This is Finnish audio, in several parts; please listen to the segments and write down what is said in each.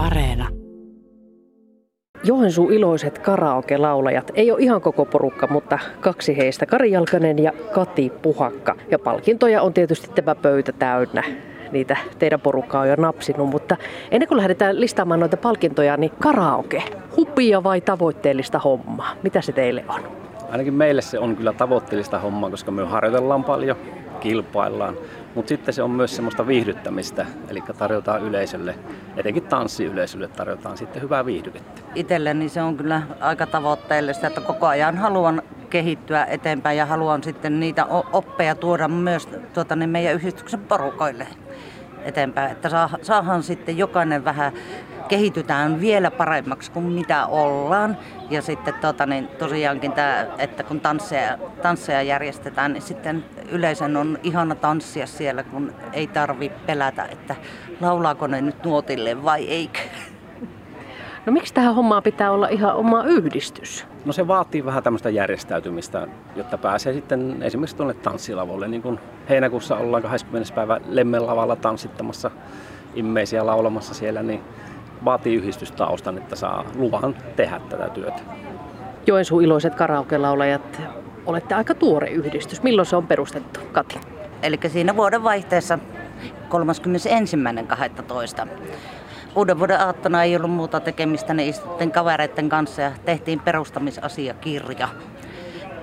Areena. Joensuun iloiset karaoke-laulajat ei ole ihan koko porukka, mutta kaksi heistä, Kari Jalkanen ja Kati Puhakka. Ja palkintoja on tietysti tämä pöytä täynnä. Niitä teidän porukkaa on jo napsinut, mutta ennen kuin lähdetään listaamaan noita palkintoja, niin karaoke, hupia vai tavoitteellista hommaa? Mitä se teille on? Ainakin meille se on kyllä tavoitteellista hommaa, koska me harjoitellaan paljon, kilpaillaan. Mutta sitten se on myös semmoista viihdyttämistä, eli tarjotaan yleisölle, etenkin tanssiyleisölle tarjotaan sitten hyvää viihdykettä. Itselleni se on kyllä aika tavoitteellista, että koko ajan haluan kehittyä eteenpäin ja haluan sitten niitä oppeja tuoda myös tuota, niin meidän yhdistyksen porukoille eteenpäin, että saahan sitten jokainen vähän kehitytään vielä paremmaksi kuin mitä ollaan. Ja sitten tota, niin tosiaankin tämä, että kun tansseja, tansseja järjestetään, niin sitten yleisen on ihana tanssia siellä, kun ei tarvi pelätä, että laulaako ne nyt nuotille vai eikö. No miksi tähän hommaan pitää olla ihan oma yhdistys? No se vaatii vähän tämmöistä järjestäytymistä, jotta pääsee sitten esimerkiksi tuonne tanssilavolle. Niin kuin heinäkuussa ollaan 20. päivä Lemmen lavalla tanssittamassa immeisiä laulamassa siellä, niin vaatii yhdistystaustan, että saa luvan tehdä tätä työtä. Joensuun iloiset karaoke-laulajat, olette aika tuore yhdistys. Milloin se on perustettu, Kati? Eli siinä vuoden vaihteessa 31.12. Uuden vuoden aattona ei ollut muuta tekemistä, niin istuttiin kavereiden kanssa ja tehtiin perustamisasiakirja.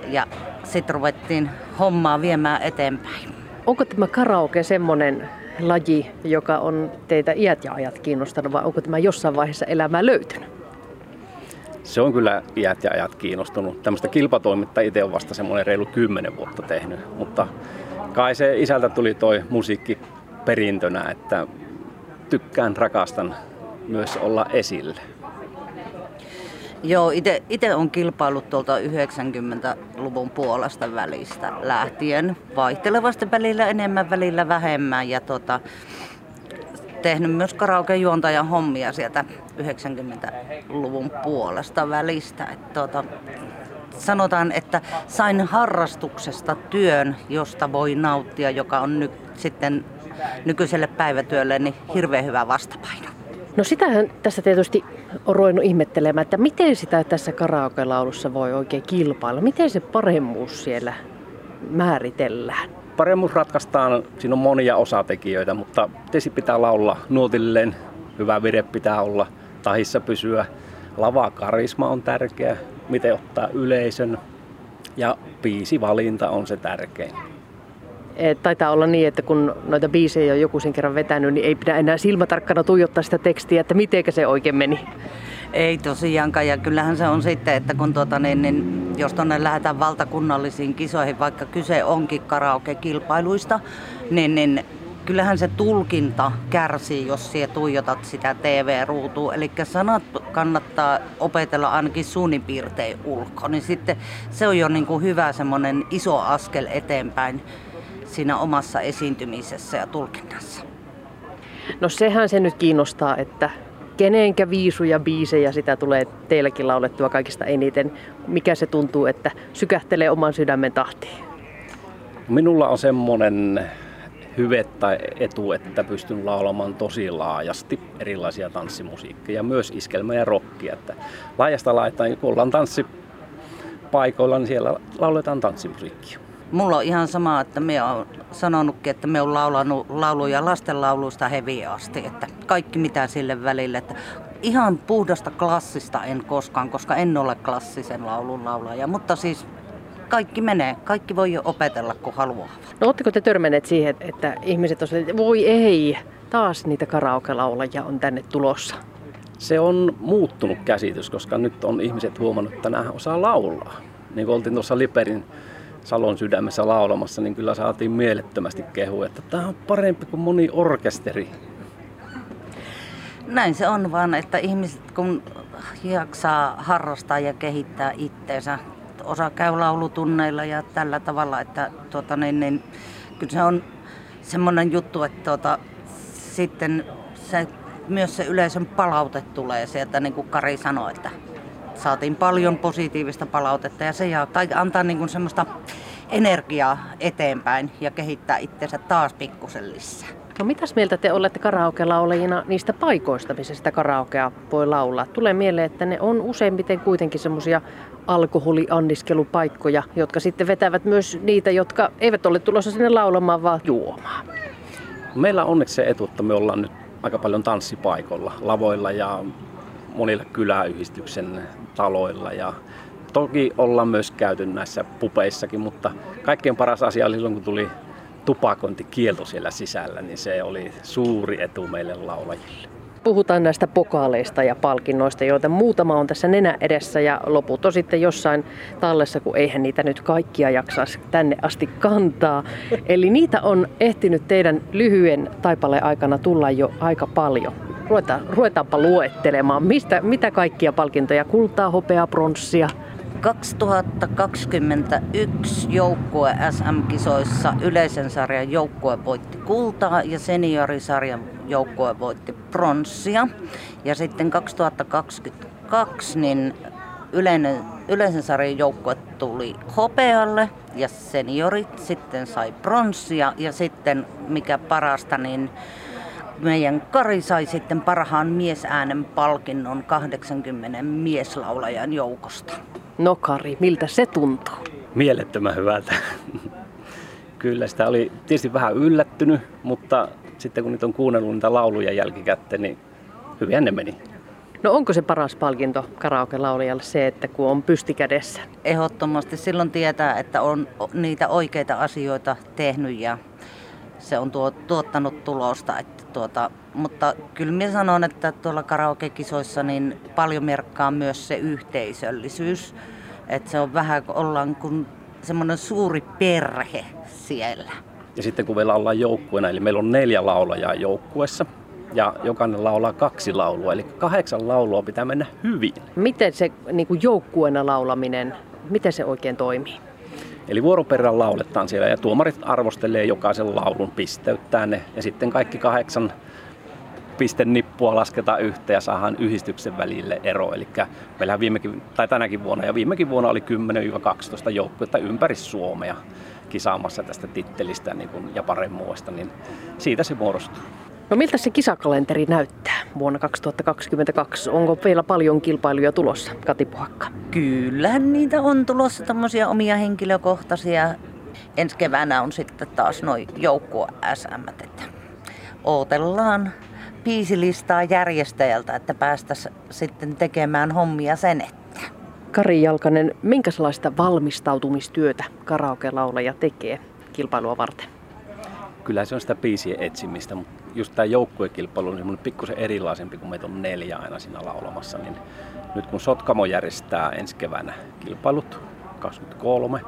Ja sitten ruvettiin hommaa viemään eteenpäin. Onko tämä karaoke semmoinen laji, joka on teitä iät ja ajat kiinnostanut, vai onko tämä jossain vaiheessa elämää löytynyt? Se on kyllä iät ja ajat kiinnostunut. Tämmöistä kilpatoimintaa itse on vasta semmoinen reilu kymmenen vuotta tehnyt, mutta kai se isältä tuli toi musiikki perintönä, että tykkään, rakastan myös olla esille. Joo, itse on kilpailut tuolta 90-luvun puolesta välistä lähtien. Vaihtelevasti välillä enemmän, välillä vähemmän. Ja tota, tehnyt myös karaoke-juontajan hommia sieltä 90-luvun puolesta välistä. Et tota, sanotaan, että sain harrastuksesta työn, josta voi nauttia, joka on nyt sitten nykyiselle päivätyölle niin hirveän hyvä vastapaino. No sitähän tässä tietysti on ruvennut ihmettelemään, että miten sitä tässä karaoke-laulussa voi oikein kilpailla. Miten se paremmuus siellä määritellään? Paremmuus ratkaistaan, siinä on monia osatekijöitä, mutta tietysti pitää laulaa nuotilleen, hyvä vire pitää olla, tahissa pysyä. Lavakarisma on tärkeä, miten ottaa yleisön ja valinta on se tärkein. Et taitaa olla niin, että kun noita biisejä on joku sen kerran vetänyt, niin ei pidä enää silmätarkkana tuijottaa sitä tekstiä, että miten se oikein meni. Ei tosiaankaan, ja kyllähän se on sitten, että kun tuota, niin, niin, jos tuonne lähdetään valtakunnallisiin kisoihin, vaikka kyse onkin karaoke-kilpailuista, niin, niin kyllähän se tulkinta kärsii, jos sinä tuijotat sitä TV-ruutua. Eli sanat kannattaa opetella ainakin suunnin piirtein ulkoa, niin sitten se on jo niin kuin hyvä semmoinen iso askel eteenpäin siinä omassa esiintymisessä ja tulkinnassa. No sehän se nyt kiinnostaa, että kenenkä viisuja biisejä sitä tulee teilläkin laulettua kaikista eniten. Mikä se tuntuu, että sykähtelee oman sydämen tahtiin? Minulla on semmoinen hyve tai etu, että pystyn laulamaan tosi laajasti erilaisia tanssimusiikkeja, myös iskelmä ja rockia. Että laajasta laitaan, kun ollaan tanssipaikoilla, niin siellä lauletaan tanssimusiikkia. Mulla on ihan sama, että me on sanonutkin, että me on laulanut lauluja lastenlauluista heviä asti. Että kaikki mitä sille välille. Että ihan puhdasta klassista en koskaan, koska en ole klassisen laulun laulaja. Mutta siis kaikki menee. Kaikki voi jo opetella, kun haluaa. No ootteko te törmänneet siihen, että ihmiset on että voi ei, taas niitä karaoke-laulajia on tänne tulossa? Se on muuttunut käsitys, koska nyt on ihmiset huomannut, että nämä osaa laulaa. Niin kuin oltiin tuossa Liperin Salon sydämessä laulamassa, niin kyllä saatiin mielettömästi kehu, että tämä on parempi kuin moni orkesteri. Näin se on vaan, että ihmiset kun jaksaa harrastaa ja kehittää itteensä, osa käy laulutunneilla ja tällä tavalla, että tuota, niin, niin, kyllä se on semmoinen juttu, että tuota, sitten se, myös se yleisön palaute tulee sieltä, niin kuin Kari sanoi, että saatiin paljon positiivista palautetta ja se ja, tai antaa niin kuin semmoista energiaa eteenpäin ja kehittää itsensä taas pikkusen lisää. No mitäs mieltä te olette karaoke-laulajina niistä paikoista, missä sitä karaokea voi laulaa? Tulee mieleen, että ne on useimmiten kuitenkin semmoisia alkoholianniskelupaikkoja, jotka sitten vetävät myös niitä, jotka eivät ole tulossa sinne laulamaan, vaan juomaan. Meillä on onneksi se etu, että me ollaan nyt aika paljon tanssipaikoilla, lavoilla ja monilla kyläyhdistyksen taloilla ja toki ollaan myös käyty näissä pupeissakin, mutta kaikkein paras asia oli silloin, kun tuli tupakointikielto siellä sisällä, niin se oli suuri etu meille laulajille. Puhutaan näistä pokaaleista ja palkinnoista, joita muutama on tässä nenä edessä ja loput on sitten jossain tallessa, kun eihän niitä nyt kaikkia jaksaisi tänne asti kantaa. Eli niitä on ehtinyt teidän lyhyen taipaleen aikana tulla jo aika paljon. Ruvetaan, ruvetaanpa luettelemaan, mistä, mitä kaikkia palkintoja, kultaa, hopeaa, pronssia, 2021 joukkue SM-kisoissa yleisen sarjan joukkue voitti kultaa ja seniorisarjan joukkue voitti pronssia. Ja sitten 2022 niin yleinen, yleisen sarjan joukkue tuli hopealle ja seniorit sitten sai pronssia ja sitten mikä parasta niin meidän Kari sai sitten parhaan miesäänen palkinnon 80 mieslaulajan joukosta. No Kari, miltä se tuntuu? Mielettömän hyvältä. Kyllä sitä oli tietysti vähän yllättynyt, mutta sitten kun nyt on kuunnellut niitä lauluja jälkikäteen, niin hyvin ne meni. No onko se paras palkinto karaoke-laulajalle se, että kun on pysti kädessä? Ehdottomasti silloin tietää, että on niitä oikeita asioita tehnyt ja se on tuo, tuottanut tulosta. Että tuota, mutta kyllä minä sanon, että tuolla karaoke-kisoissa niin paljon merkkaa myös se yhteisöllisyys. Että se on vähän, ollaan kuin semmoinen suuri perhe siellä. Ja sitten kun meillä ollaan joukkueena, eli meillä on neljä laulajaa joukkuessa, ja jokainen laulaa kaksi laulua, eli kahdeksan laulua pitää mennä hyvin. Miten se niin kuin joukkueena laulaminen, miten se oikein toimii? Eli vuoroperään lauletaan siellä ja tuomarit arvostelee jokaisen laulun, pisteyttää ne ja sitten kaikki kahdeksan pistenippua lasketaan yhteen ja saadaan yhdistyksen välille ero. Eli meillähän viimekin, tai tänäkin vuonna ja viimekin vuonna oli 10-12 joukkuetta ympäri Suomea kisaamassa tästä tittelistä niin kuin, ja paremmuudesta, niin siitä se muodostuu. No miltä se kisakalenteri näyttää vuonna 2022? Onko vielä paljon kilpailuja tulossa, Kati Puhakka? Kyllä niitä on tulossa tämmöisiä omia henkilökohtaisia. Ensi keväänä on sitten taas noin joukkue SM. Että ootellaan biisilistaa järjestäjältä, että päästäisiin sitten tekemään hommia sen että. Kari Jalkanen, minkälaista valmistautumistyötä karaoke-laulaja tekee kilpailua varten? Kyllä se on sitä biisien etsimistä, mutta just tämä joukkuekilpailu on niin pikkusen erilaisempi, kun meitä on neljä aina siinä laulamassa. Niin nyt kun Sotkamo järjestää ensi keväänä kilpailut 23,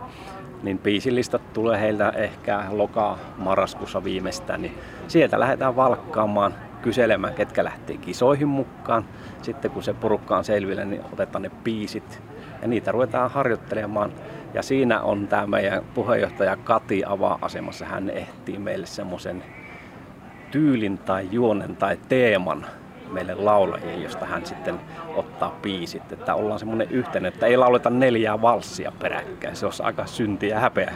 niin biisilistat tulee heiltä ehkä lokaa marraskuussa viimeistään, niin sieltä lähdetään valkkaamaan kyselemään, ketkä lähtee kisoihin mukaan. Sitten kun se porukka on selville, niin otetaan ne biisit ja niitä ruvetaan harjoittelemaan. Ja siinä on tämä meidän puheenjohtaja Kati avaa-asemassa. Hän ehtii meille semmoisen tyylin tai juonen tai teeman meille laulajille, josta hän sitten ottaa biisit. Että ollaan semmoinen yhteinen, että ei lauleta neljää valssia peräkkäin. Se olisi aika syntiä ja häpeä.